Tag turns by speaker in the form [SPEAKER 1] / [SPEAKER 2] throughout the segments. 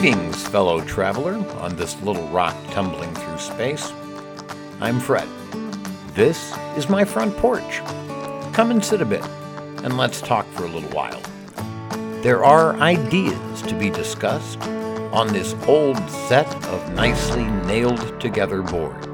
[SPEAKER 1] Greetings, fellow traveler, on this little rock tumbling through space. I'm Fred. This is my front porch. Come and sit a bit, and let's talk for a little while. There are ideas to be discussed on this old set of nicely nailed together boards.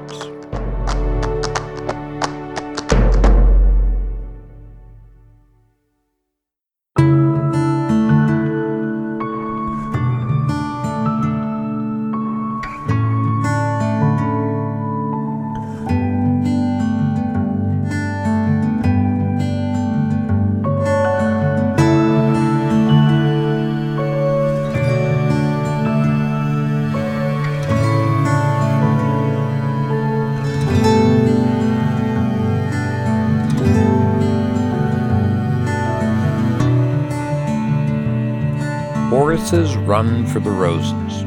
[SPEAKER 1] For the Roses.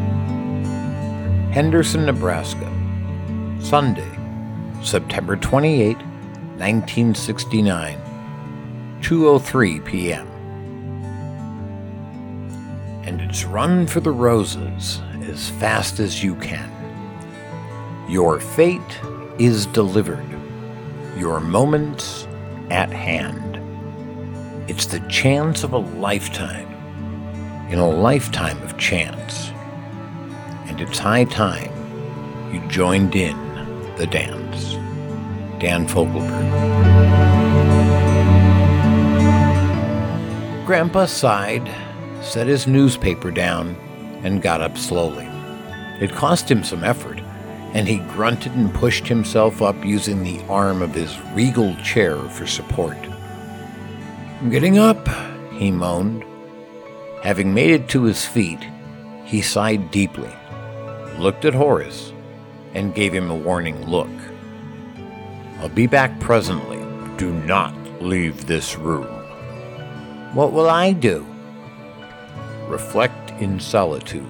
[SPEAKER 1] Henderson, Nebraska. Sunday, September 28, 1969. 2:03 p.m. And it's run for the roses as fast as you can. Your fate is delivered. Your moments at hand. It's the chance of a lifetime in a lifetime of chance. And it's high time you joined in the dance. Dan Fogelberg. Grandpa sighed, set his newspaper down, and got up slowly. It cost him some effort, and he grunted and pushed himself up using the arm of his regal chair for support. I'm getting up, he moaned. Having made it to his feet, he sighed deeply, looked at Horace, and gave him a warning look. I'll be back presently. Do not leave this room. What will I do? Reflect in solitude,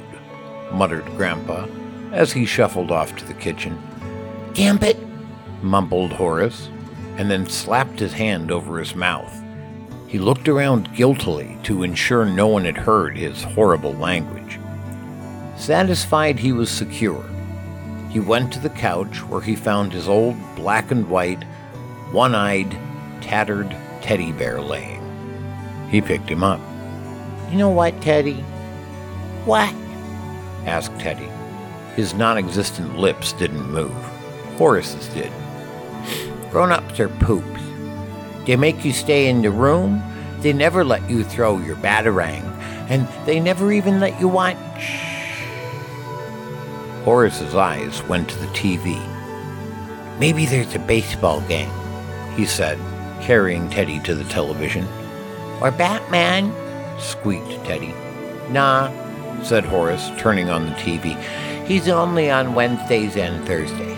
[SPEAKER 1] muttered Grandpa as he shuffled off to the kitchen. Damn it, mumbled Horace, and then slapped his hand over his mouth. He looked around guiltily to ensure no one had heard his horrible language. Satisfied he was secure, he went to the couch where he found his old black and white, one eyed, tattered teddy bear laying. He picked him up. You know what, Teddy? What? asked Teddy. His non existent lips didn't move. Horace's did. Grown ups are poops. They make you stay in the room. They never let you throw your batarang. And they never even let you watch. Horace's eyes went to the TV. Maybe there's a baseball game, he said, carrying Teddy to the television. Or Batman, squeaked Teddy. Nah, said Horace, turning on the TV. He's only on Wednesdays and Thursdays.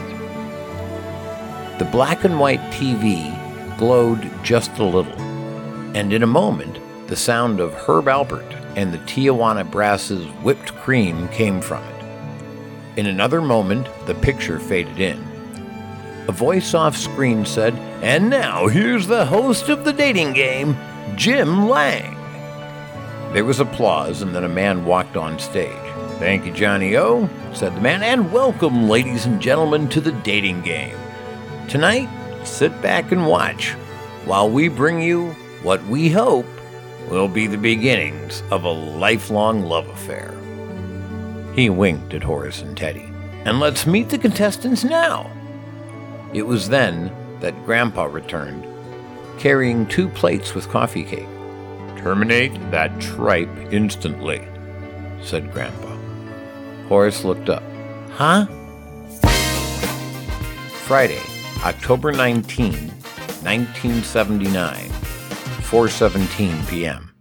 [SPEAKER 1] The black and white TV glowed just a little, and in a moment, the sound of Herb Alpert and the Tijuana Brass's whipped cream came from it. In another moment, the picture faded in. A voice off screen said, And now here's the host of the dating game, Jim Lange. There was applause, and then a man walked on stage. Thank you, Johnny O, said the man, and welcome, ladies and gentlemen, to the dating game. Tonight, sit back and watch while we bring you what we hope will be the beginnings of a lifelong love affair. He winked at Horace and Teddy. And let's meet the contestants now. It was then that Grandpa returned, carrying two plates with coffee cake. Terminate that tripe instantly, said Grandpa. Horace looked up. Huh? Friday, October 19, 1979, 4:17 p.m.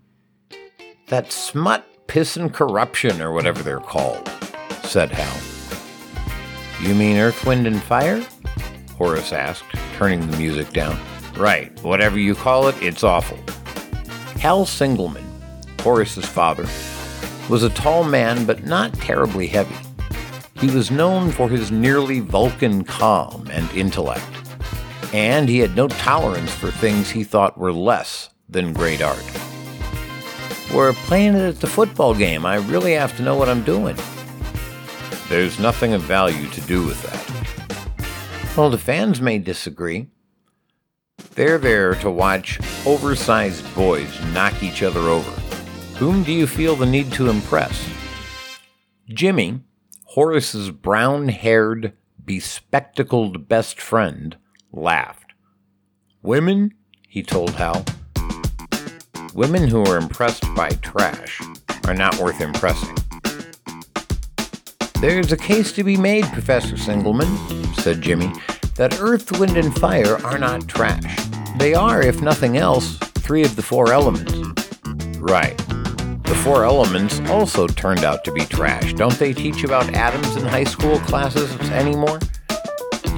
[SPEAKER 1] That smut, piss, and corruption, or whatever they're called, said Hal. You mean Earth, Wind, and Fire? Horace asked, turning the music down. Right, whatever you call it, it's awful. Hal Singleman, Horace's father, was a tall man but not terribly heavy. He was known for his nearly Vulcan calm and intellect, and he had no tolerance for things he thought were less than great art. We're playing it at the football game. I really have to know what I'm doing. There's nothing of value to do with that. Well, the fans may disagree. They're there to watch oversized boys knock each other over. Whom do you feel the need to impress? Jimmy, Horace's brown haired, bespectacled best friend, laughed. Women, he told Hal, women who are impressed by trash are not worth impressing. There's a case to be made, Professor Singleman, said Jimmy, that earth, wind, and fire are not trash. They are, if nothing else, three of the four elements. Right. The four elements also turned out to be trash. Don't they teach about atoms in high school classes anymore?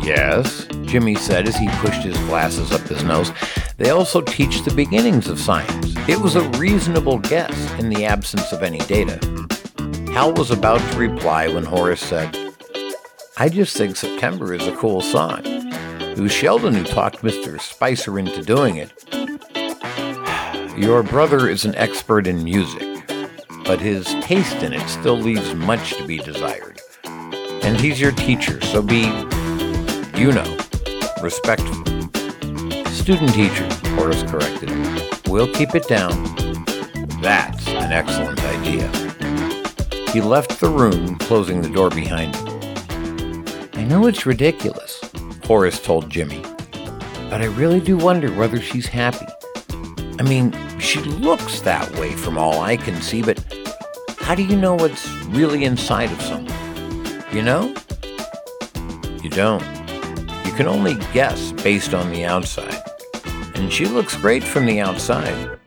[SPEAKER 1] Yes, Jimmy said as he pushed his glasses up his nose. They also teach the beginnings of science. It was a reasonable guess in the absence of any data. Hal was about to reply when Horace said, I just think September is a cool song. It was Sheldon who talked Mr. Spicer into doing it. Your brother is an expert in music but his taste in it still leaves much to be desired. And he's your teacher, so be, you know, respectful. Student teacher, Horace corrected. We'll keep it down. That's an excellent idea. He left the room, closing the door behind him. I know it's ridiculous, Horace told Jimmy, but I really do wonder whether she's happy. I mean, she looks that way from all I can see, but how do you know what's really inside of someone? You know? You don't. You can only guess based on the outside. And she looks great from the outside.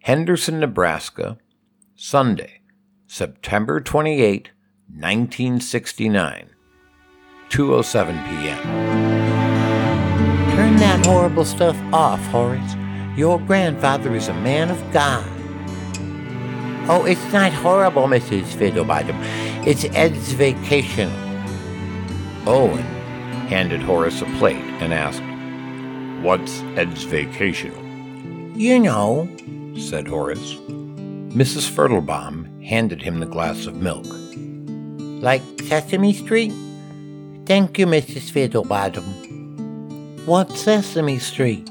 [SPEAKER 1] Henderson, Nebraska, Sunday, September 28, 1969, 2:07 p.m. Turn that horrible stuff off, Horace. Your grandfather is a man of God. Oh, it's not horrible, Mrs. Fiddlebottom. It's Ed's vacation. Owen handed Horace a plate and asked, What's Ed's vacation? You know, said Horace. Mrs. Fertelbaum handed him the glass of milk. Like Sesame Street? Thank you, Mrs. Fiddlebottom. What's Sesame Street?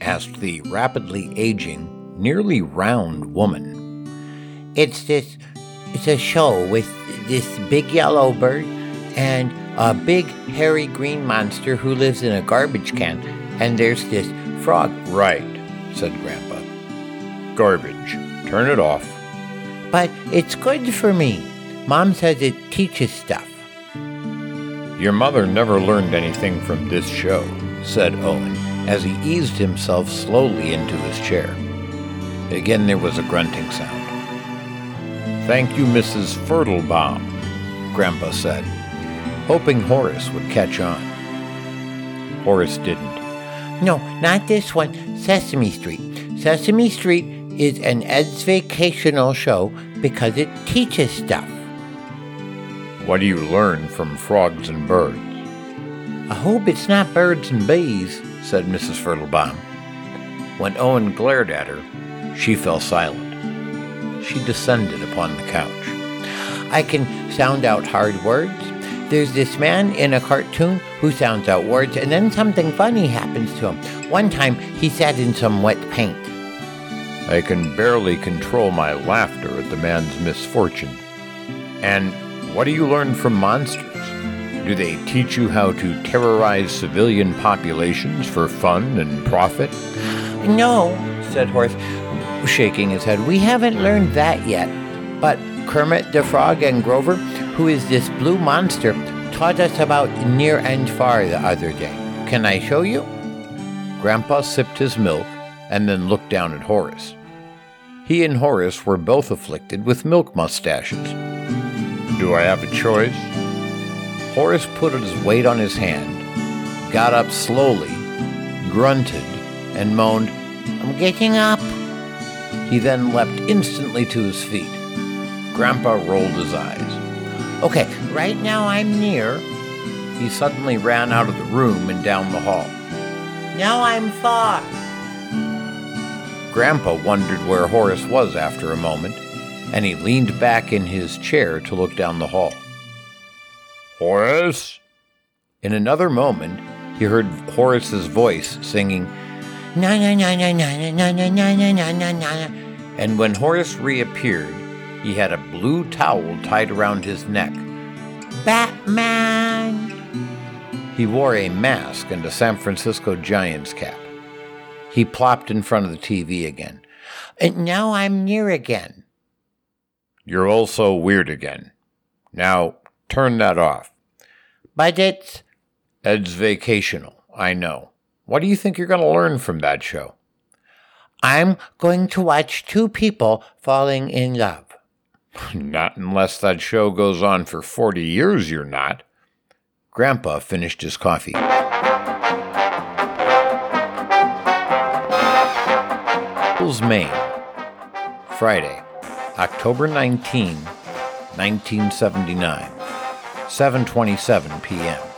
[SPEAKER 1] asked the rapidly aging, nearly round woman. It's this it's a show with this big yellow bird and a big hairy green monster who lives in a garbage can, and there's this frog. Right, said Grandpa. Garbage. Turn it off. But it's good for me. Mom says it teaches stuff. Your mother never learned anything from this show, said Owen, as he eased himself slowly into his chair. Again there was a grunting sound. Thank you, Mrs. Fertelbaum, Grandpa said, hoping Horace would catch on. Horace didn't. No, not this one. Sesame Street. Sesame Street is an Ed's Vacational show because it teaches stuff. What do you learn from frogs and birds? I hope it's not birds and bees, said Mrs. Fertelbaum. When Owen glared at her, she fell silent. She descended upon the couch. I can sound out hard words. There's this man in a cartoon who sounds out words, and then something funny happens to him. One time, he sat in some wet paint. I can barely control my laughter at the man's misfortune. And what do you learn from monsters? Do they teach you how to terrorize civilian populations for fun and profit? No, said Horace, shaking his head. We haven't learned that yet. But Kermit the Frog and Grover, who is this blue monster, taught us about near and far the other day. Can I show you? Grandpa sipped his milk and then looked down at Horace. He and Horace were both afflicted with milk mustaches. Do I have a choice? Horace put his weight on his hand, got up slowly, grunted, and moaned, I'm getting up. He then leapt instantly to his feet. Grandpa rolled his eyes. Okay, right now I'm near. He suddenly ran out of the room and down the hall. Now I'm far. Grandpa wondered where Horace was after a moment, and he leaned back in his chair to look down the hall. Horace? In another moment, he heard Horace's voice singing, Na na na na na na na na na na na. And when Horace reappeared, he had a blue towel tied around his neck. Batman! He wore a mask and a San Francisco Giants cap. He plopped in front of the TV again. And now I'm near again. You're also weird again. Now turn that off. But it's. Ed's vacational, I know. What do you think you're going to learn from that show? I'm going to watch two people falling in love. Not unless that show goes on for 40 years, you're not. Grandpa finished his coffee. Maine, Friday, October 19, 1979, 7:27 p.m.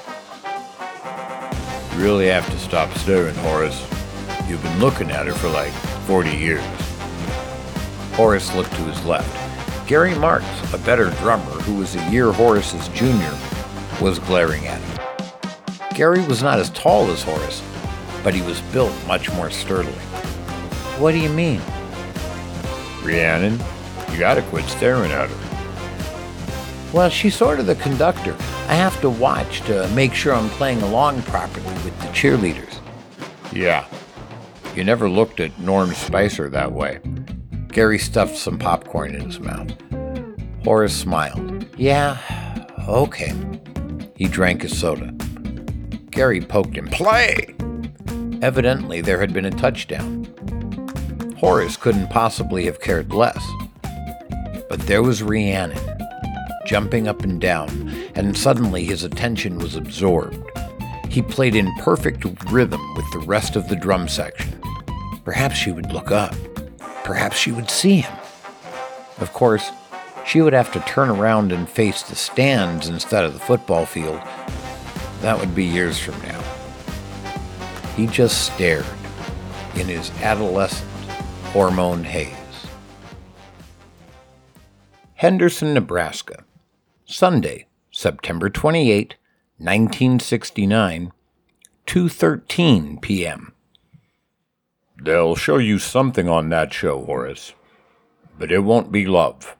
[SPEAKER 1] You really have to stop staring, Horace. You've been looking at her for like 40 years. Horace looked to his left. Gary Marks, a better drummer who was a year Horace's junior, was glaring at him. Gary was not as tall as Horace, but he was built much more sturdily. What do you mean? Rhiannon, you gotta quit staring at her. Well, she's sort of the conductor. I have to watch to make sure I'm playing along properly with the cheerleaders. Yeah. You never looked at Norm Spicer that way. Gary stuffed some popcorn in his mouth. Horace smiled. Yeah, okay. He drank his soda. Gary poked him. Play! Evidently, there had been a touchdown. Horace couldn't possibly have cared less. But there was Rhiannon, jumping up and down, and suddenly his attention was absorbed. He played in perfect rhythm with the rest of the drum section. Perhaps she would look up. Perhaps she would see him. Of course, she would have to turn around and face the stands instead of the football field. That would be years from now. He just stared in his adolescent hormone haze. Henderson, Nebraska, Sunday, September 28, 1969, 2:13 p.m. They'll show you something on that show, Horace. But it won't be love.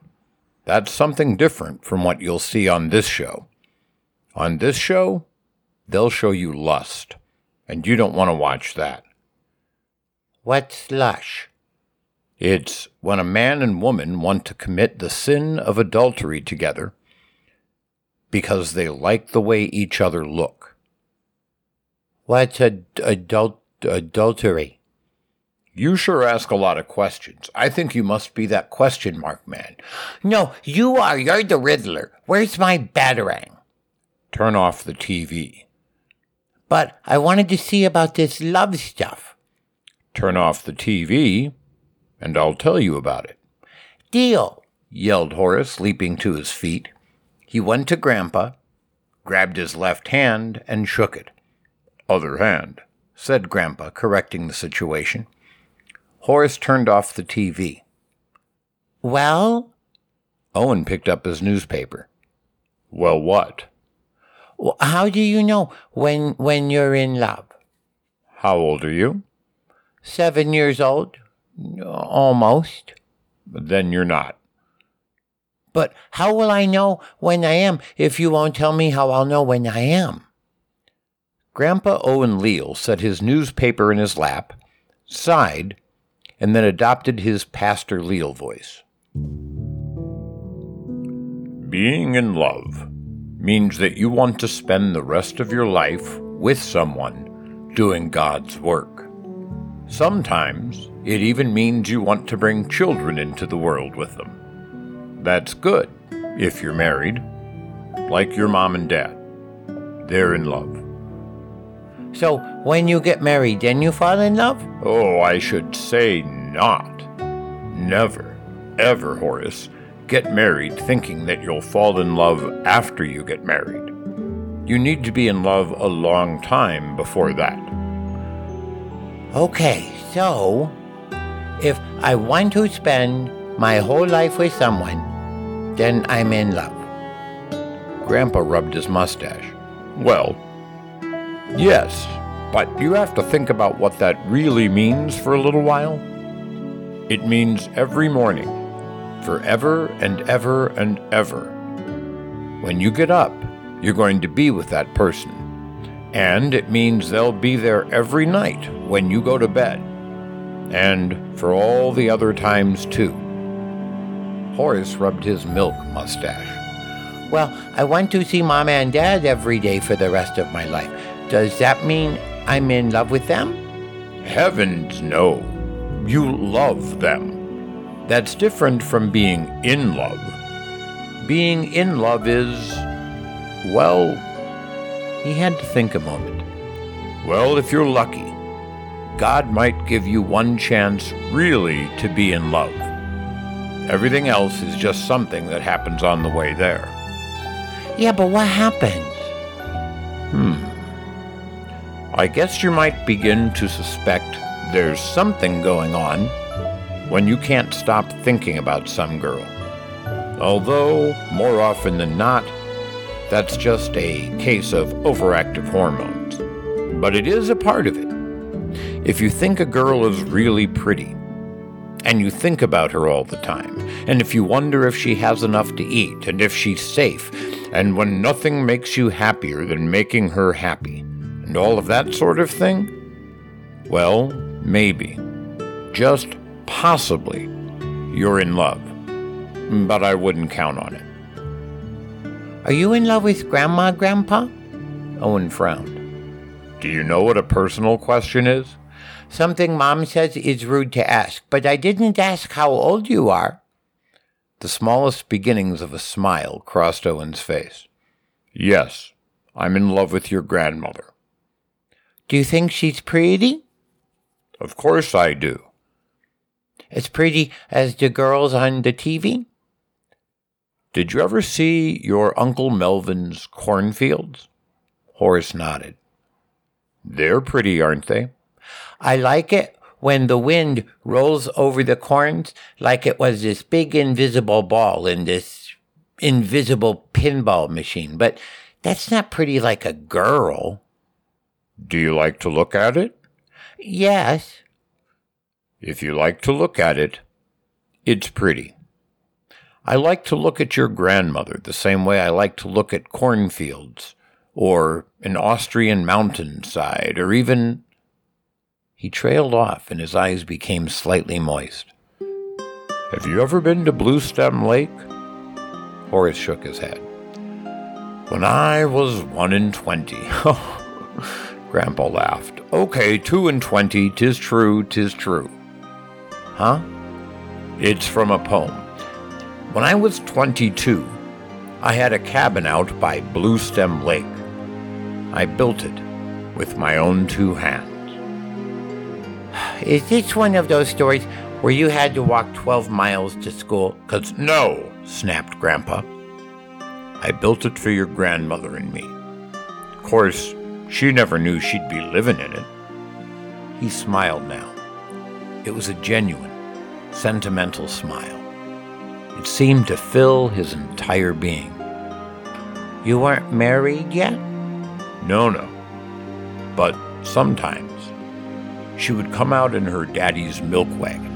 [SPEAKER 1] That's something different from what you'll see on this show. On this show, they'll show you lust, and you don't want to watch that. What's lush? It's when a man and woman want to commit the sin of adultery together because they like the way each other look. What's ad- adult adultery? You sure ask a lot of questions. I think you must be that question mark man. No, you are. You're the Riddler. Where's my batarang? Turn off the TV. But I wanted to see about this love stuff. Turn off the TV, and I'll tell you about it. Deal, yelled Horace, leaping to his feet. He went to Grandpa, grabbed his left hand, and shook it. Other hand, said Grandpa, correcting the situation. Horace turned off the TV. Well? Owen picked up his newspaper. Well, what? Well, how do you know when when you're in love? How old are you? Seven years old. Almost. Then you're not. But how will I know when I am if you won't tell me how I'll know when I am? Grandpa Owen Leal set his newspaper in his lap, sighed, and then adopted his Pastor Leal voice. Being in love means that you want to spend the rest of your life with someone doing God's work. Sometimes it even means you want to bring children into the world with them. That's good if you're married, like your mom and dad. They're in love. So, when you get married, then you fall in love? Oh, I should say not. Never, ever, Horace, get married thinking that you'll fall in love after you get married. You need to be in love a long time before that. Okay, so
[SPEAKER 2] If I want to spend my whole life with someone, then I'm in love.
[SPEAKER 1] Grandpa rubbed his mustache. Well, yes, but you have to think about what that really means for a little while. It means every morning, forever and ever and ever. When you get up, you're going to be with that person. And it means they'll be there every night when you go to bed. And for all the other times, too. Horace rubbed his milk mustache.
[SPEAKER 2] Well, I want to see Mama and Dad every day for the rest of my life. Does that mean I'm in love with them?
[SPEAKER 1] Heavens, no. You love them. That's different from being in love. Being in love is, well,
[SPEAKER 2] he had to think a moment.
[SPEAKER 1] Well, if you're lucky, God might give you one chance really to be in love. Everything else is just something that happens on the way there.
[SPEAKER 2] Yeah, but what happens?
[SPEAKER 1] Hmm. I guess you might begin to suspect there's something going on when you can't stop thinking about some girl. Although, more often than not, that's just a case of overactive hormones. But it is a part of it. If you think a girl is really pretty, and you think about her all the time, and if you wonder if she has enough to eat, and if she's safe, and when nothing makes you happier than making her happy, and all of that sort of thing? Well, maybe, just possibly, you're in love. But I wouldn't count on it.
[SPEAKER 2] Are you in love with Grandma, Grandpa?
[SPEAKER 1] Owen frowned. Do you know what a personal question is?
[SPEAKER 2] Something Mom says is rude to ask, but I didn't ask how old you are.
[SPEAKER 1] The smallest beginnings of a smile crossed Owen's face. Yes, I'm in love with your grandmother.
[SPEAKER 2] Do you think she's pretty?
[SPEAKER 1] Of course I do.
[SPEAKER 2] As pretty as the girls on the TV?
[SPEAKER 1] Did you ever see your Uncle Melvin's cornfields?
[SPEAKER 2] Horace nodded.
[SPEAKER 1] They're pretty, aren't they?
[SPEAKER 2] I like it when the wind rolls over the corns like it was this big invisible ball in this invisible pinball machine. But that's not pretty like a girl.
[SPEAKER 1] Do you like to look at it?
[SPEAKER 2] Yes.
[SPEAKER 1] If you like to look at it, it's pretty. I like to look at your grandmother the same way I like to look at cornfields, or an Austrian mountainside, or even he trailed off and his eyes became slightly moist. Have you ever been to Bluestem Lake? Horace shook his head. When I was one in twenty. Grandpa laughed. Okay, two and twenty, tis true, tis true. Huh? It's from a poem. When I was twenty-two, I had a cabin out by Bluestem Lake. I built it with my own two hands.
[SPEAKER 2] Is this one of those stories where you had to walk 12 miles to school?
[SPEAKER 1] Cause no, snapped Grandpa. I built it for your grandmother and me. Of course, she never knew she'd be living in it. He smiled now. It was a genuine, sentimental smile. It seemed to fill his entire being.
[SPEAKER 2] You weren't married yet?
[SPEAKER 1] No, no. But sometimes she would come out in her daddy's milk wagon.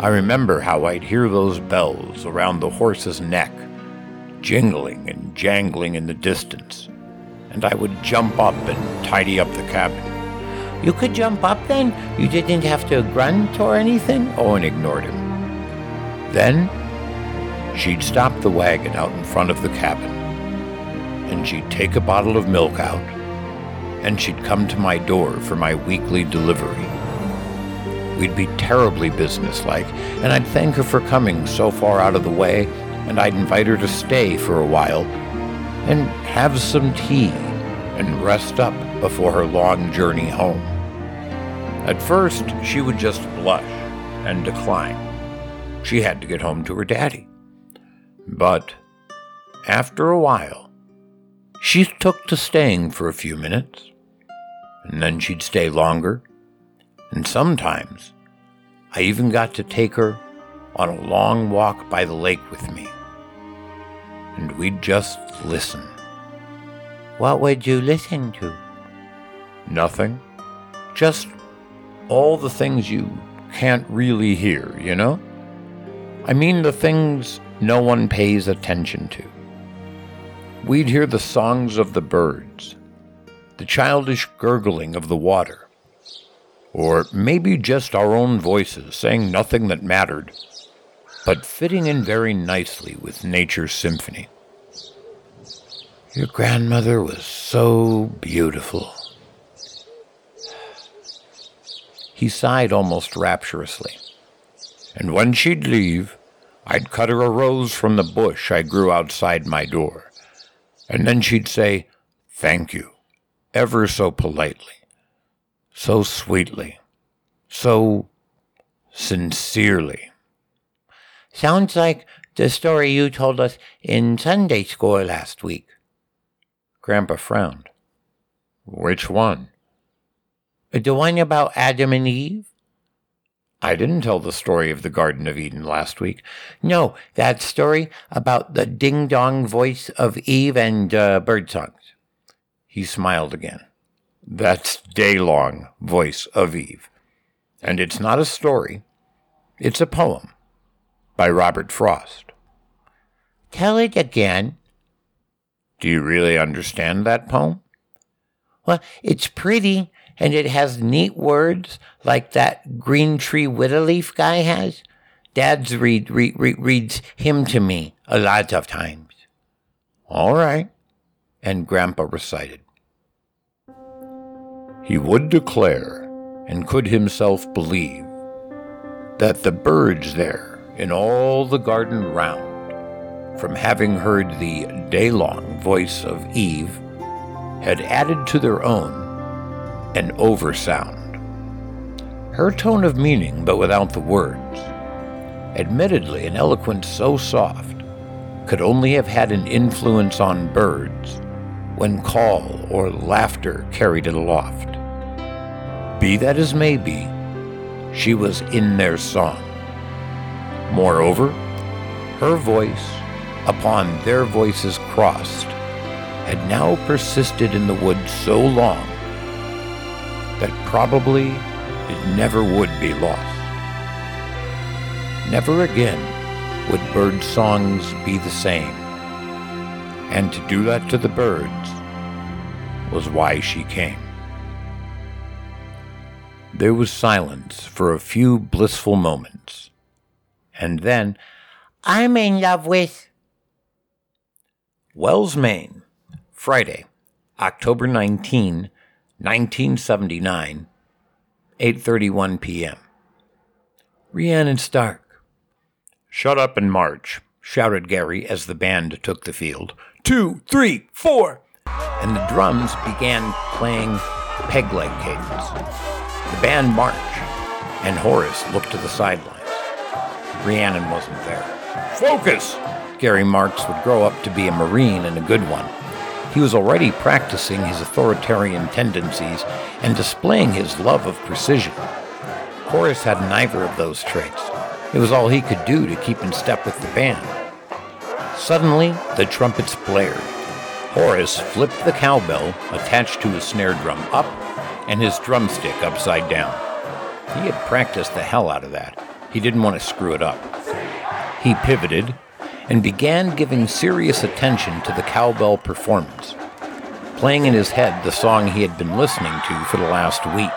[SPEAKER 1] I remember how I'd hear those bells around the horse's neck, jingling and jangling in the distance, and I would jump up and tidy up the cabin.
[SPEAKER 2] You could jump up then? You didn't have to grunt or anything?
[SPEAKER 1] Owen ignored him. Then she'd stop the wagon out in front of the cabin, and she'd take a bottle of milk out and she'd come to my door for my weekly delivery. We'd be terribly businesslike, and I'd thank her for coming so far out of the way, and I'd invite her to stay for a while and have some tea and rest up before her long journey home. At first, she would just blush and decline. She had to get home to her daddy. But after a while, she took to staying for a few minutes and then she'd stay longer. And sometimes I even got to take her on a long walk by the lake with me. And we'd just listen.
[SPEAKER 3] What would you listen to?
[SPEAKER 1] Nothing. Just all the things you can't really hear, you know? I mean, the things no one pays attention to. We'd hear the songs of the birds, the childish gurgling of the water, or maybe just our own voices saying nothing that mattered, but fitting in very nicely with nature's symphony.
[SPEAKER 3] Your grandmother was so beautiful.
[SPEAKER 1] He sighed almost rapturously. And when she'd leave, I'd cut her a rose from the bush I grew outside my door. And then she'd say, Thank you, ever so politely, so sweetly, so sincerely.
[SPEAKER 3] Sounds like the story you told us in Sunday school last week.
[SPEAKER 1] Grandpa frowned. Which one?
[SPEAKER 3] The one about Adam and Eve?
[SPEAKER 1] I didn't tell the story of the Garden of Eden last week.
[SPEAKER 3] No, that story about the ding dong voice of Eve and uh, bird songs.
[SPEAKER 1] He smiled again. That's day long voice of Eve. And it's not a story, it's a poem by Robert Frost.
[SPEAKER 3] Tell it again.
[SPEAKER 1] Do you really understand that poem?
[SPEAKER 3] Well, it's pretty and it has neat words like that green tree leaf guy has. Dad's read, read, read, reads him to me a lot of times.
[SPEAKER 1] All right. And Grandpa recited. He would declare, and could himself believe, that the birds there in all the garden round, from having heard the day long voice of Eve, had added to their own an oversound. Her tone of meaning, but without the words, admittedly an eloquence so soft, could only have had an influence on birds when call or laughter carried it aloft. Be that as may be, she was in their song. Moreover, her voice, upon their voices crossed, had now persisted in the woods so long that probably it never would be lost. Never again would bird songs be the same. And to do that to the birds was why she came. There was silence for a few blissful moments. And then,
[SPEAKER 3] I'm in love with.
[SPEAKER 1] Wells, Maine, Friday, October 19, 1979, 8:31 p.m. Rhiannon Stark. Shut up and march, shouted Gary as the band took the field. Two, three, four! And the drums began playing peg leg cadence. The band marched, and Horace looked to the sidelines. Rhiannon wasn't there. Focus! Gary Marks would grow up to be a Marine and a good one. He was already practicing his authoritarian tendencies and displaying his love of precision. Horace had neither of those traits. It was all he could do to keep in step with the band. Suddenly, the trumpets blared. Horace flipped the cowbell attached to his snare drum up and his drumstick upside down. He had practiced the hell out of that. He didn't want to screw it up. He pivoted and began giving serious attention to the cowbell performance, playing in his head the song he had been listening to for the last week.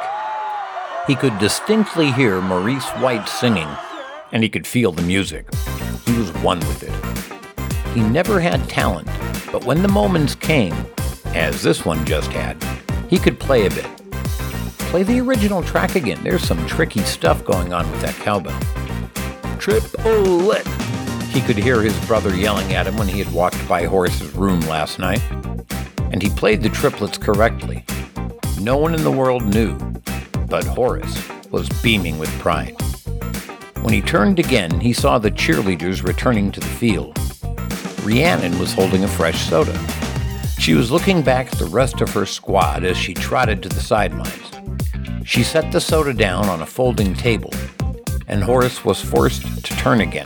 [SPEAKER 1] He could distinctly hear Maurice White singing, and he could feel the music. He was one with it. He never had talent, but when the moments came, as this one just had, he could play a bit. Play the original track again. There's some tricky stuff going on with that cowbell. Triplet. He could hear his brother yelling at him when he had walked by Horace's room last night. And he played the triplets correctly. No one in the world knew, but Horace was beaming with pride. When he turned again, he saw the cheerleaders returning to the field. Rhiannon was holding a fresh soda. She was looking back at the rest of her squad as she trotted to the sidelines. She set the soda down on a folding table and Horace was forced to turn again,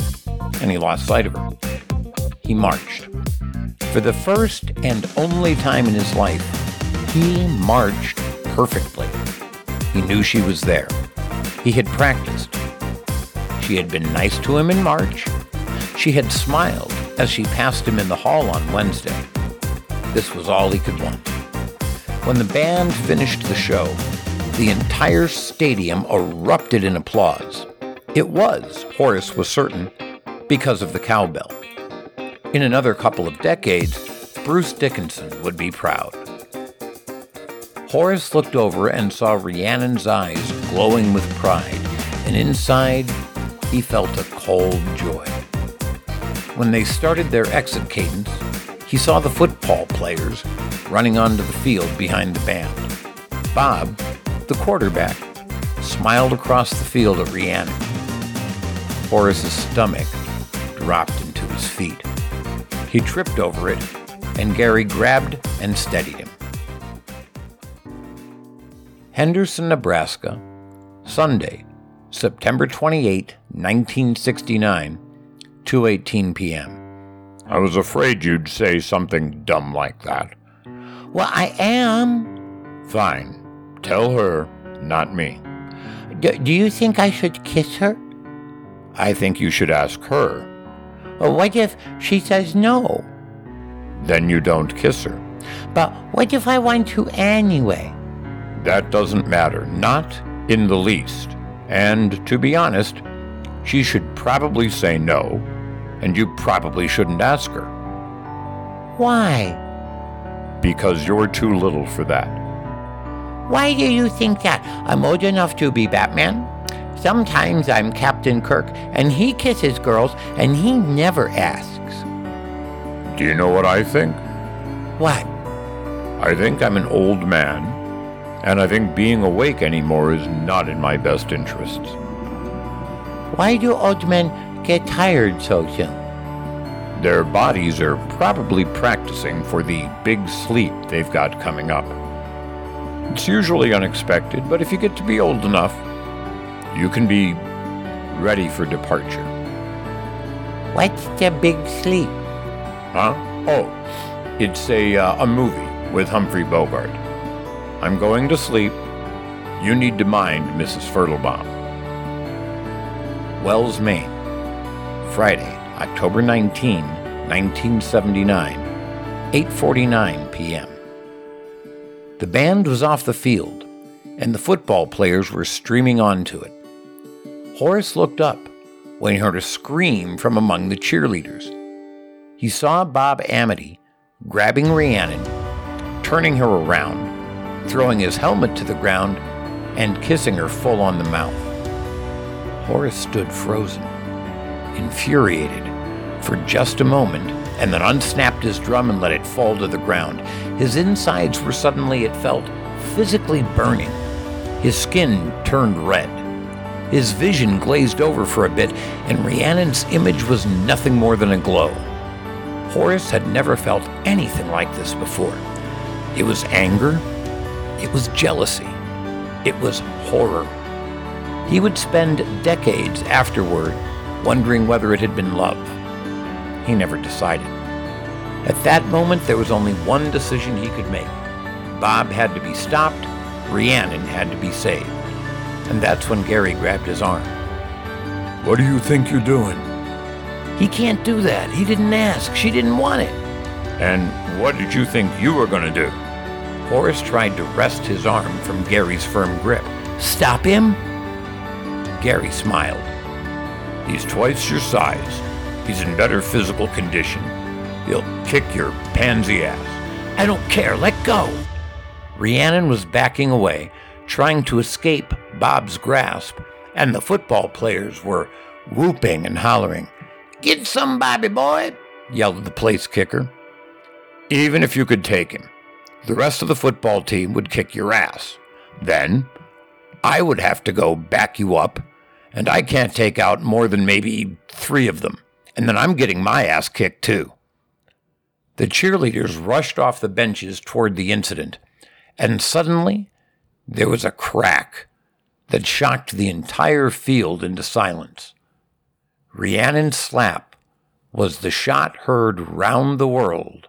[SPEAKER 1] and he lost sight of her. He marched. For the first and only time in his life, he marched perfectly. He knew she was there. He had practiced. She had been nice to him in March. She had smiled as she passed him in the hall on Wednesday. This was all he could want. When the band finished the show, the entire stadium erupted in applause. It was, Horace was certain, because of the cowbell. In another couple of decades, Bruce Dickinson would be proud. Horace looked over and saw Rhiannon's eyes glowing with pride, and inside he felt a cold joy. When they started their exit cadence, he saw the football players running onto the field behind the band. Bob, the quarterback, smiled across the field at Rhiannon. Horace's stomach dropped into his feet. He tripped over it, and Gary grabbed and steadied him. Henderson, Nebraska, Sunday, September 28, 1969, 2:18 p.m.
[SPEAKER 4] I was afraid you'd say something dumb like that.
[SPEAKER 1] Well, I am.
[SPEAKER 4] Fine. Tell her, not me.
[SPEAKER 1] D- do you think I should kiss her?
[SPEAKER 4] I think you should ask her.
[SPEAKER 1] Well, what if she says no?
[SPEAKER 4] Then you don't kiss her.
[SPEAKER 1] But what if I want to anyway?
[SPEAKER 4] That doesn't matter, not in the least. And to be honest, she should probably say no, and you probably shouldn't ask her.
[SPEAKER 1] Why?
[SPEAKER 4] Because you're too little for that.
[SPEAKER 1] Why do you think that? I'm old enough to be Batman. Sometimes I'm Captain Kirk, and he kisses girls, and he never asks.
[SPEAKER 4] Do you know what I think?
[SPEAKER 1] What?
[SPEAKER 4] I think I'm an old man, and I think being awake anymore is not in my best interests.
[SPEAKER 1] Why do old men get tired so soon?
[SPEAKER 4] Their bodies are probably practicing for the big sleep they've got coming up. It's usually unexpected, but if you get to be old enough, you can be ready for departure.
[SPEAKER 1] What's the big sleep?
[SPEAKER 4] Huh? Oh, it's a, uh, a movie with Humphrey Bogart. I'm going to sleep. You need to mind Mrs. Fertelbaum.
[SPEAKER 1] Wells, Maine. Friday, October 19, 1979, 8:49 p.m. The band was off the field, and the football players were streaming onto it. Horace looked up when he heard a scream from among the cheerleaders. He saw Bob Amity grabbing Rhiannon, turning her around, throwing his helmet to the ground, and kissing her full on the mouth. Horace stood frozen, infuriated, for just a moment, and then unsnapped his drum and let it fall to the ground. His insides were suddenly, it felt, physically burning. His skin turned red. His vision glazed over for a bit, and Rhiannon's image was nothing more than a glow. Horace had never felt anything like this before. It was anger, it was jealousy, it was horror. He would spend decades afterward wondering whether it had been love. He never decided. At that moment, there was only one decision he could make. Bob had to be stopped, Rhiannon had to be saved. And that's when Gary grabbed his arm.
[SPEAKER 4] What do you think you're doing?
[SPEAKER 1] He can't do that. He didn't ask. She didn't want it.
[SPEAKER 4] And what did you think you were going to do?
[SPEAKER 1] Horace tried to wrest his arm from Gary's firm grip. Stop him? Gary smiled.
[SPEAKER 4] He's twice your size. He's in better physical condition. He'll kick your pansy ass.
[SPEAKER 1] I don't care. Let go. Rhiannon was backing away, trying to escape Bob's grasp, and the football players were whooping and hollering. Get some, Bobby boy, yelled the place kicker.
[SPEAKER 4] Even if you could take him, the rest of the football team would kick your ass. Then, I would have to go back you up, and I can't take out more than maybe three of them, and then I'm getting my ass kicked too.
[SPEAKER 1] The cheerleaders rushed off the benches toward the incident, and suddenly there was a crack. That shocked the entire field into silence. Rhiannon's slap was the shot heard round the world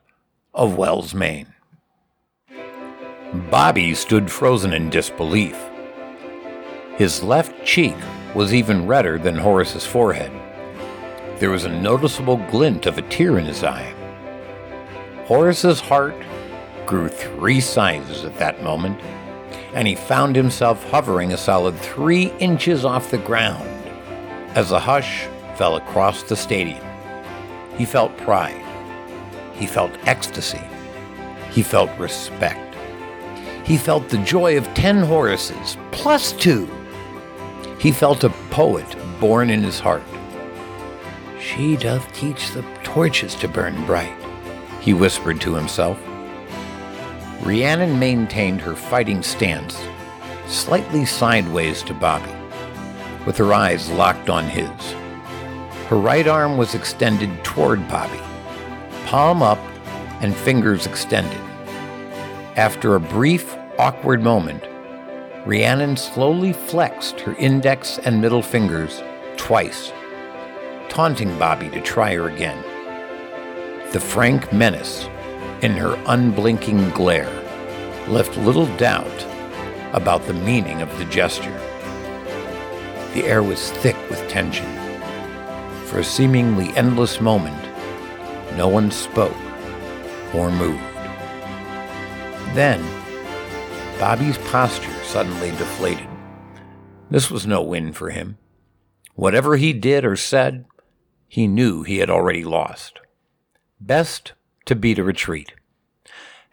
[SPEAKER 1] of Wells, Maine. Bobby stood frozen in disbelief. His left cheek was even redder than Horace's forehead. There was a noticeable glint of a tear in his eye. Horace's heart grew three sizes at that moment, and he found himself hovering a solid three inches off the ground as a hush fell across the stadium. He felt pride. He felt ecstasy. He felt respect. He felt the joy of ten Horaces, plus two. He felt a poet born in his heart. She doth teach the torches to burn bright, he whispered to himself. Rhiannon maintained her fighting stance, slightly sideways to Bobby, with her eyes locked on his. Her right arm was extended toward Bobby, palm up and fingers extended. After a brief, awkward moment, Rhiannon slowly flexed her index and middle fingers twice, taunting Bobby to try her again. The frank menace in her unblinking glare left little doubt about the meaning of the gesture. The air was thick with tension. For a seemingly endless moment, no one spoke or moved. Then, Bobby's posture suddenly deflated. This was no win for him. Whatever he did or said, he knew he had already lost. Best to beat a retreat.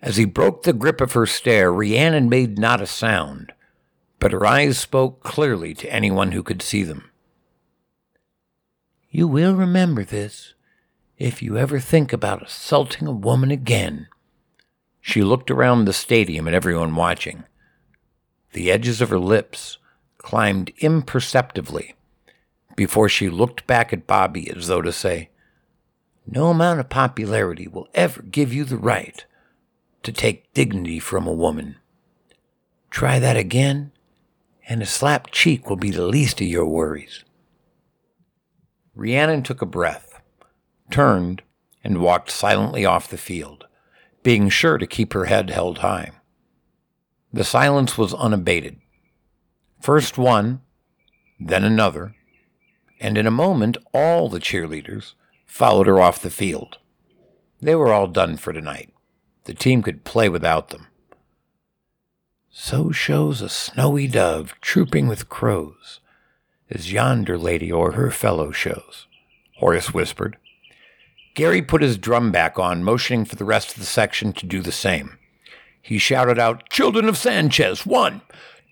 [SPEAKER 1] As he broke the grip of her stare, Rhiannon made not a sound, but her eyes spoke clearly to anyone who could see them. You will remember this if you ever think about assaulting a woman again, she looked around the stadium at everyone watching. The edges of her lips climbed imperceptibly before she looked back at Bobby as though to say, No amount of popularity will ever give you the right to take dignity from a woman. Try that again, and a slapped cheek will be the least of your worries. Rhiannon took a breath, turned, and walked silently off the field being sure to keep her head held high. The silence was unabated. First one, then another, and in a moment all the cheerleaders followed her off the field. They were all done for tonight. The team could play without them. So shows a snowy dove trooping with crows, as yonder lady or her fellow shows, Horace whispered. Gary put his drum back on, motioning for the rest of the section to do the same. He shouted out, Children of Sanchez, one,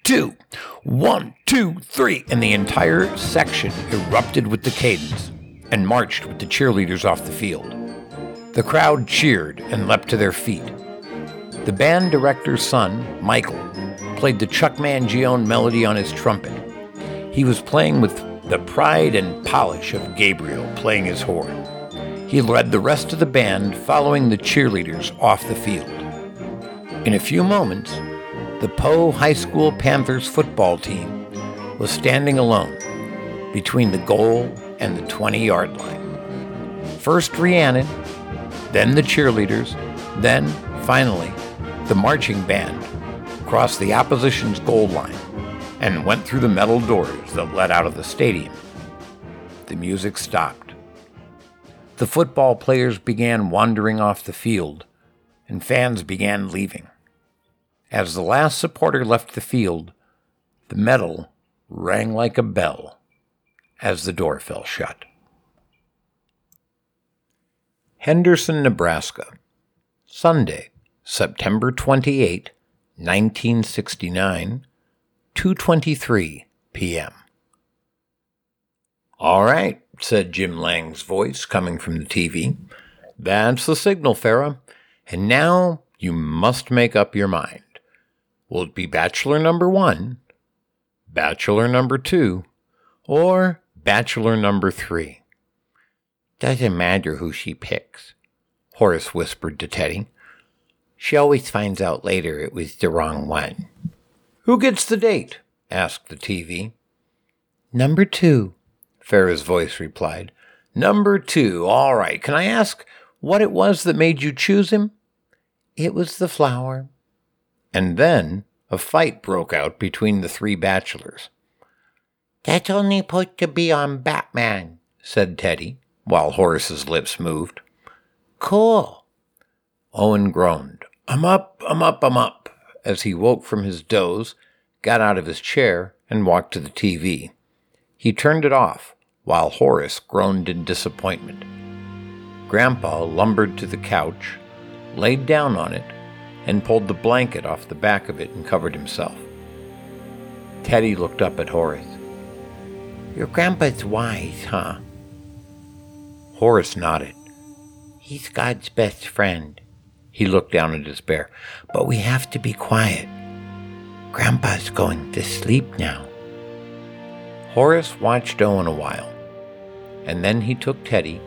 [SPEAKER 1] two, one, two, three, and the entire section erupted with the cadence and marched with the cheerleaders off the field. The crowd cheered and leapt to their feet. The band director's son, Michael, played the Chuck Mangione melody on his trumpet. He was playing with the pride and polish of Gabriel playing his horn. He led the rest of the band, following the cheerleaders off the field. In a few moments, the Poe High School Panthers football team was standing alone between the goal and the 20 yard line. First Rhiannon, then the cheerleaders, then, finally, the marching band crossed the opposition's goal line and went through the metal doors that led out of the stadium. The music stopped. The football players began wandering off the field, and fans began leaving. As the last supporter left the field, the metal rang like a bell as the door fell shut. Henderson, Nebraska, Sunday, September 28, 1969, 2:23 p.m. All right, said Jim Lange's voice coming from the TV. That's the signal, Farah. And now you must make up your mind. Will it be bachelor number one, bachelor number two, or bachelor number three? Doesn't matter who she picks, Horace whispered to Teddy. She always finds out later it was the wrong one. Who gets the date? asked the TV. Number two, Farah's voice replied. Number two, all right. Can I ask what it was that made you choose him? It was the flower. And then a fight broke out between the three bachelors. That's only put to be on Batman, said Teddy, while Horace's lips moved. Cool. Owen groaned. I'm up, I'm up, I'm up, as he woke from his doze, got out of his chair, and walked to the TV. He turned it off, while Horace groaned in disappointment. Grandpa lumbered to the couch, laid down on it, and pulled the blanket off the back of it and covered himself. Teddy looked up at Horace. Your grandpa's wise, huh? Horace nodded. He's God's best friend. He looked down in despair. But we have to be quiet. Grandpa's going to sleep now. Horace watched Owen a while, and then he took Teddy,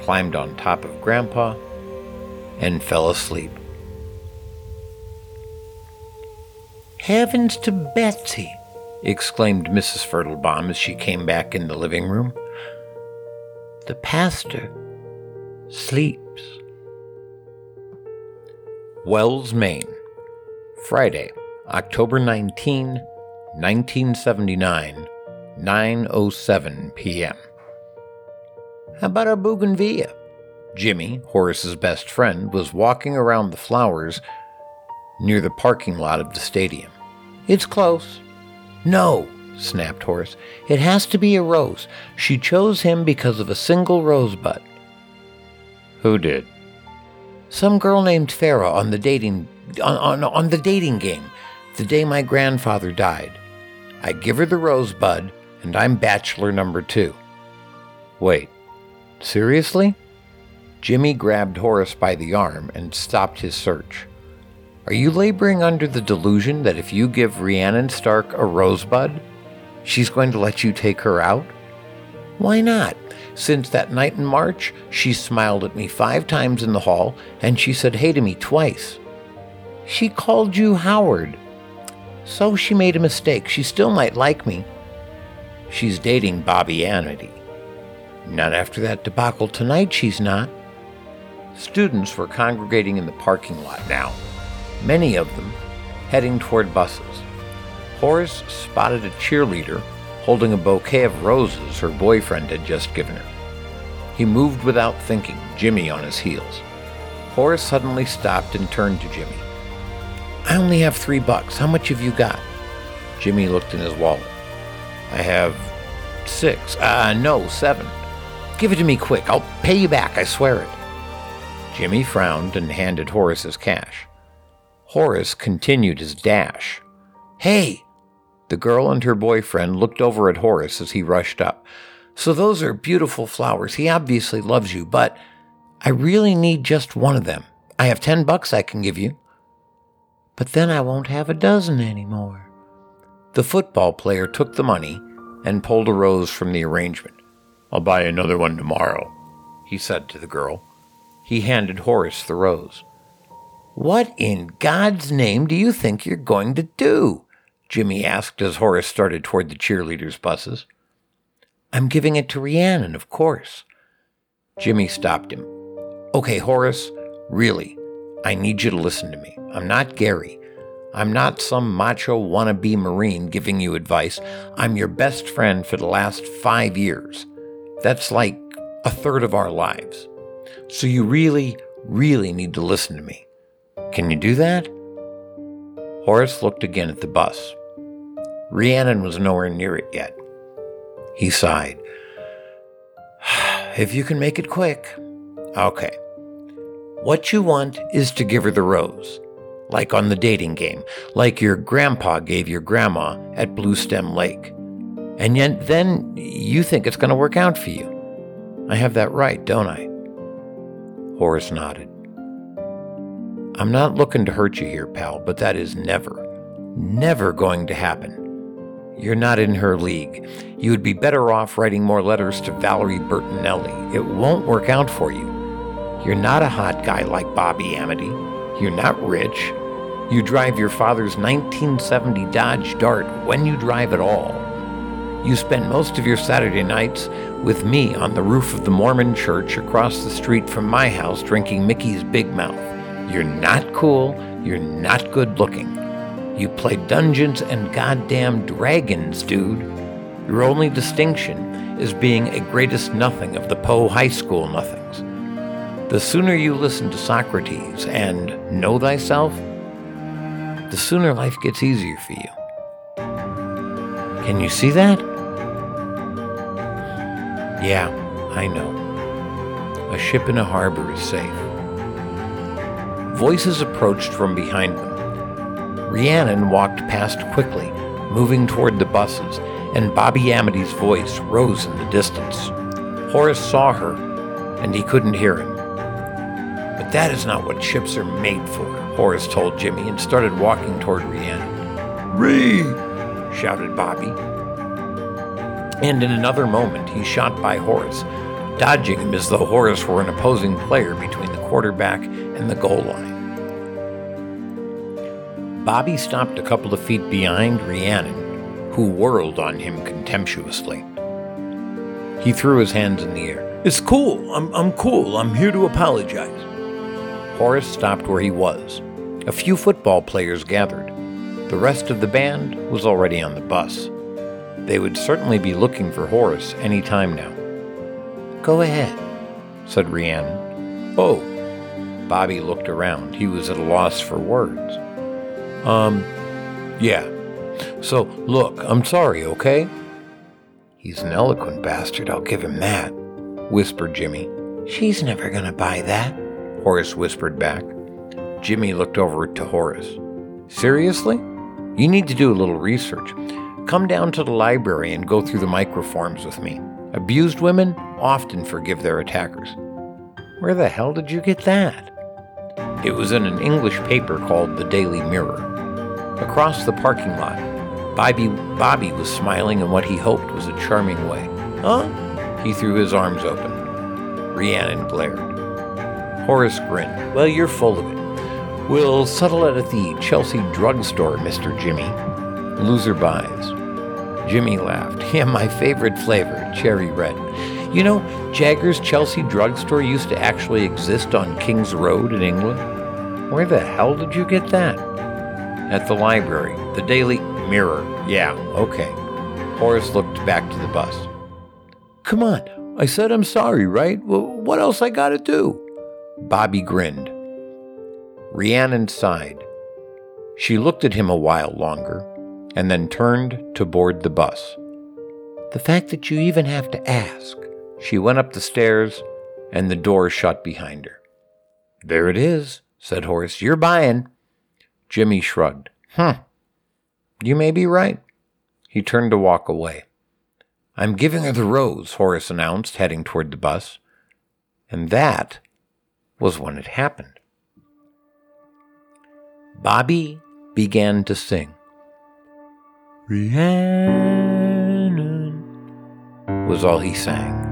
[SPEAKER 1] climbed on top of Grandpa, and fell asleep. Heavens to Betsy! Exclaimed Mrs. Fertilbaum as she came back in the living room. The pastor sleeps. Wells, Maine, Friday, October 19, 1979, 9:07 p.m. How about our bougainvillea? Jimmy, Horace's best friend, was walking around the flowers near the parking lot of the stadium. It's close, no, snapped Horace. It has to be a rose. She chose him because of a single rosebud.
[SPEAKER 5] Who did?
[SPEAKER 1] Some girl named Farah on the dating on, on, on the dating game, the day my grandfather died. I give her the rosebud, and I'm bachelor number two.
[SPEAKER 5] Wait, seriously?
[SPEAKER 1] Jimmy grabbed Horace by the arm and stopped his search. Are you laboring under the delusion that if you give Rhiannon Stark a rosebud, she's going to let you take her out? Why not? Since that night in March, she smiled at me five times in the hall and she said hey to me twice. She called you Howard. So she made a mistake. She still might like me. She's dating Bobby Amity. Not after that debacle tonight, she's not. Students were congregating in the parking lot now many of them heading toward buses. Horace spotted a cheerleader holding a bouquet of roses her boyfriend had just given her. He moved without thinking, Jimmy on his heels. Horace suddenly stopped and turned to Jimmy. I only have three bucks. How much have you got? Jimmy looked in his wallet. I have six. Uh, no, seven. Give it to me quick. I'll pay you back, I swear it. Jimmy frowned and handed Horace his cash. Horace continued his dash. Hey! The girl and her boyfriend looked over at Horace as he rushed up. So those are beautiful flowers. He obviously loves you, but I really need just one of them. I have ten bucks I can give you. But then I won't have a dozen anymore. The football player took the money and pulled a rose from the arrangement.
[SPEAKER 5] I'll buy another one tomorrow, he said to the girl.
[SPEAKER 1] He handed Horace the rose. What in God's name do you think you're going to do? Jimmy asked as Horace started toward the cheerleaders' buses. I'm giving it to Rhiannon, of course. Jimmy stopped him. Okay, Horace, really, I need you to listen to me. I'm not Gary. I'm not some macho wannabe Marine giving you advice. I'm your best friend for the last five years. That's like a third of our lives. So you really, really need to listen to me. Can you do that? Horace looked again at the bus. Rhiannon was nowhere near it yet. He sighed. If you can make it quick. Okay. What you want is to give her the rose, like on the dating game, like your grandpa gave your grandma at Bluestem Lake. And yet then you think it's going to work out for you. I have that right, don't I? Horace nodded. I'm not looking to hurt you here, pal, but that is never, never going to happen. You're not in her league. You would be better off writing more letters to Valerie Bertinelli. It won't work out for you. You're not a hot guy like Bobby Amity. You're not rich. You drive your father's 1970 Dodge Dart when you drive at all. You spend most of your Saturday nights with me on the roof of the Mormon church across the street from my house drinking Mickey's Big Mouth. You're not cool, you're not good looking. You play Dungeons and goddamn Dragons, dude. Your only distinction is being a greatest nothing of the Poe High School nothings. The sooner you listen to Socrates and know thyself, the sooner life gets easier for you. Can you see that? Yeah, I know. A ship in a harbor is safe. Voices approached from behind them. Rhiannon walked past quickly, moving toward the buses, and Bobby Amity's voice rose in the distance. Horace saw her, and he couldn't hear him. But that is not what ships are made for, Horace told Jimmy and started walking toward Rhiannon. Ree! shouted Bobby. And in another moment, he shot by Horace, dodging him as though Horace were an opposing player between the quarterback and the goal line. Bobby stopped a couple of feet behind Rhiannon, who whirled on him contemptuously. He threw his hands in the air. It's cool. I'm, I'm cool. I'm here to apologize. Horace stopped where he was. A few football players gathered. The rest of the band was already on the bus. They would certainly be looking for Horace any time now. Go ahead, said Rhiannon. Oh. Bobby looked around. He was at a loss for words. Um, yeah. So, look, I'm sorry, okay? He's an eloquent bastard, I'll give him that, whispered Jimmy. She's never gonna buy that, Horace whispered back. Jimmy looked over to Horace. Seriously? You need to do a little research. Come down to the library and go through the microforms with me. Abused women often forgive their attackers. Where the hell did you get that? It was in an English paper called the Daily Mirror. Across the parking lot, Bobby, Bobby was smiling in what he hoped was a charming way. Huh? He threw his arms open. Rhiannon glared. Horace grinned. Well, you're full of it. We'll settle it at the Chelsea drugstore, Mr. Jimmy. Loser buys. Jimmy laughed. Yeah, my favorite flavor, cherry red. You know, Jagger's Chelsea drugstore used to actually exist on King's Road in England. Where the hell did you get that? At the library. The Daily Mirror. Yeah, okay. Horace looked back to the bus. Come on, I said I'm sorry, right? Well, what else I gotta do? Bobby grinned. Rhiannon sighed. She looked at him a while longer and then turned to board the bus. The fact that you even have to ask. She went up the stairs and the door shut behind her. There it is, said Horace. You're buying. Jimmy shrugged. Huh. You may be right. He turned to walk away. I'm giving her the rose, Horace announced, heading toward the bus. And that was when it happened. Bobby began to sing. Rhiannon was all he sang.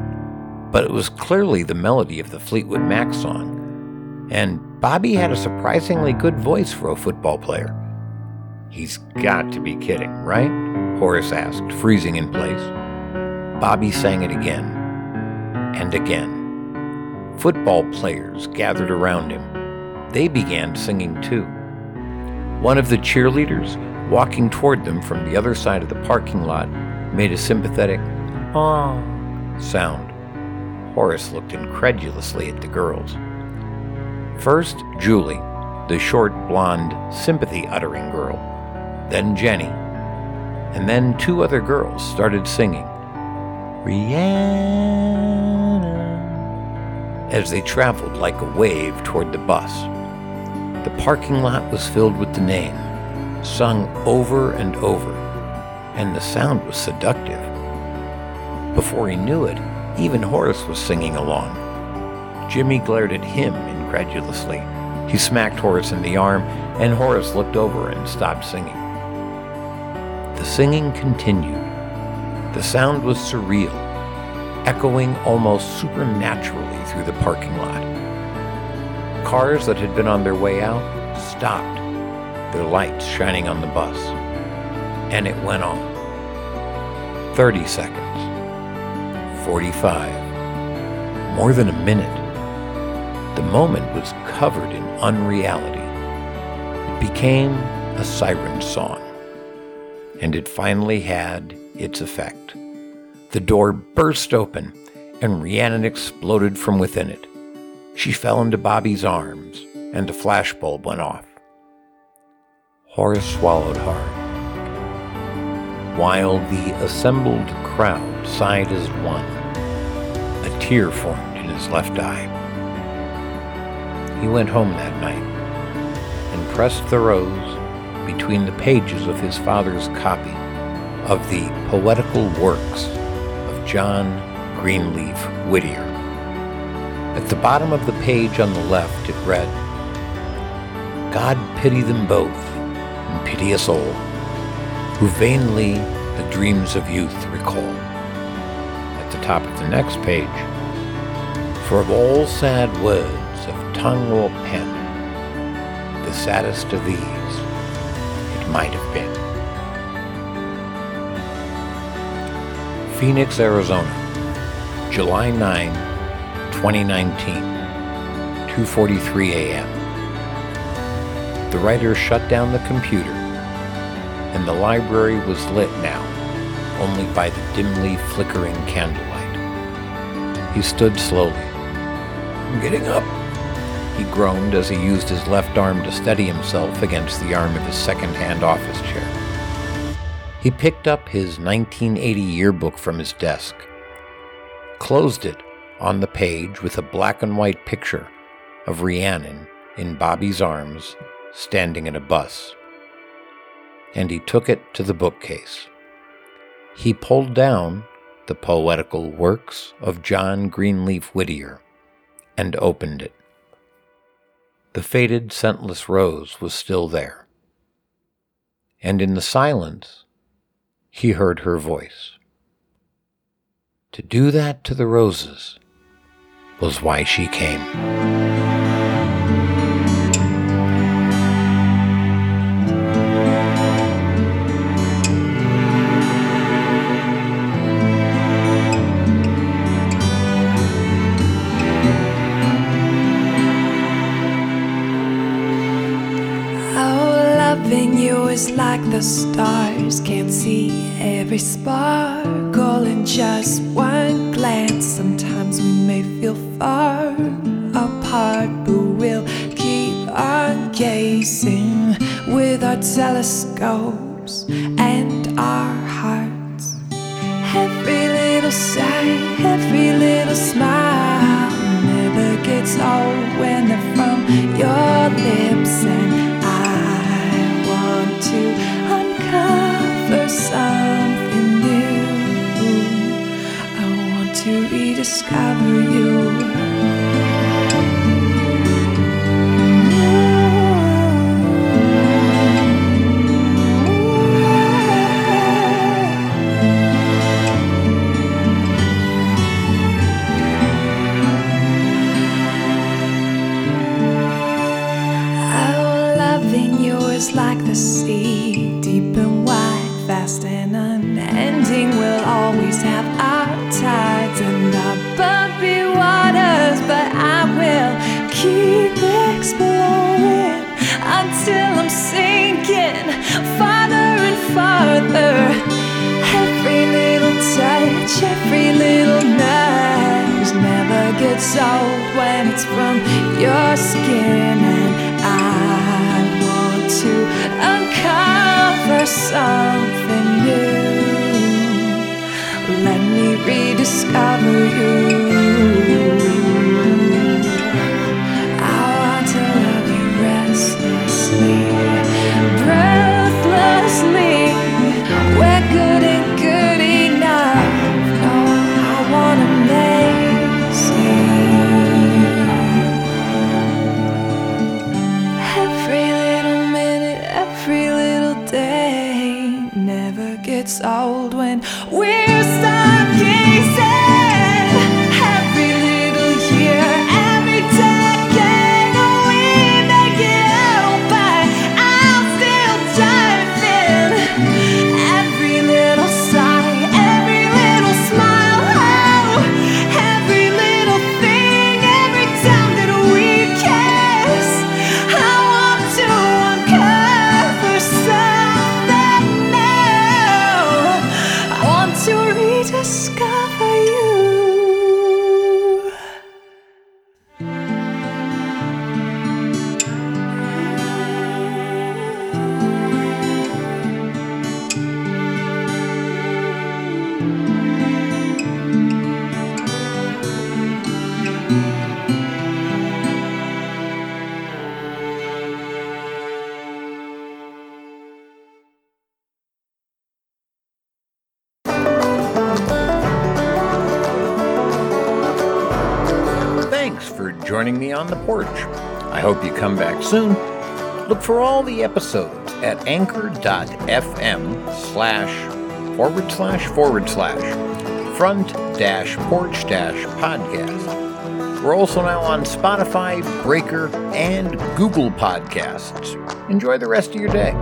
[SPEAKER 1] But it was clearly the melody of the Fleetwood Mac song. And Bobby had a surprisingly good voice for a football player. He's got to be kidding, right? Horace asked, freezing in place. Bobby sang it again and again. Football players gathered around him. They began singing too. One of the cheerleaders, walking toward them from the other side of the parking lot, made a sympathetic "ah" sound. Horace looked incredulously at the girls. First, Julie, the short, blonde, sympathy uttering girl. Then Jenny. And then two other girls started singing. Rhiannon. As they traveled like a wave toward the bus. The parking lot was filled with the name, sung over and over, and the sound was seductive. Before he knew it, even Horace was singing along. Jimmy glared at him incredulously. He smacked Horace in the arm, and Horace looked over and stopped singing. The singing continued. The sound was surreal, echoing almost supernaturally through the parking lot. Cars that had been on their way out stopped. their lights shining on the bus. And it went on. 30 seconds. 45. More than a minute. The moment was covered in unreality. It became a siren song. And it finally had its effect. The door burst open, and Rhiannon exploded from within it. She fell into Bobby's arms, and a flashbulb went off. Horace swallowed hard, while the assembled crowd sighed as one. A tear formed in his left eye. He went home that night and pressed the rose between the pages of his father's copy of the poetical works of John Greenleaf Whittier. At the bottom of the page on the left, it read, God pity them both, and pity us all, who vainly the dreams of youth recall. At the top of the next page, for of all sad words tongue or pen, the saddest of these it might have been. Phoenix, Arizona, July 9, 2019, 2:43 a.m. The writer shut down the computer, and the library was lit now only by the dimly flickering candlelight. He stood slowly. I'm getting up, he groaned as he used his left arm to steady himself against the arm of his second-hand office chair. He picked up his 1980 yearbook from his desk, closed it on the page with a black and white picture of Rhiannon in Bobby's arms standing in a bus, and he took it to the bookcase. He pulled down the poetical works of John Greenleaf Whittier and opened it. The faded, scentless rose was still there. And in the silence, he heard her voice. To do that to the roses was why she came.
[SPEAKER 6] Sparkle in just one glance. Sometimes we may feel far apart, but we'll keep on gazing with our telescopes gets old when we're
[SPEAKER 1] for all the episodes at anchor.fm slash forward slash forward slash front dash porch dash podcast. We're also now on Spotify, Breaker, and Google Podcasts. Enjoy the rest of your day.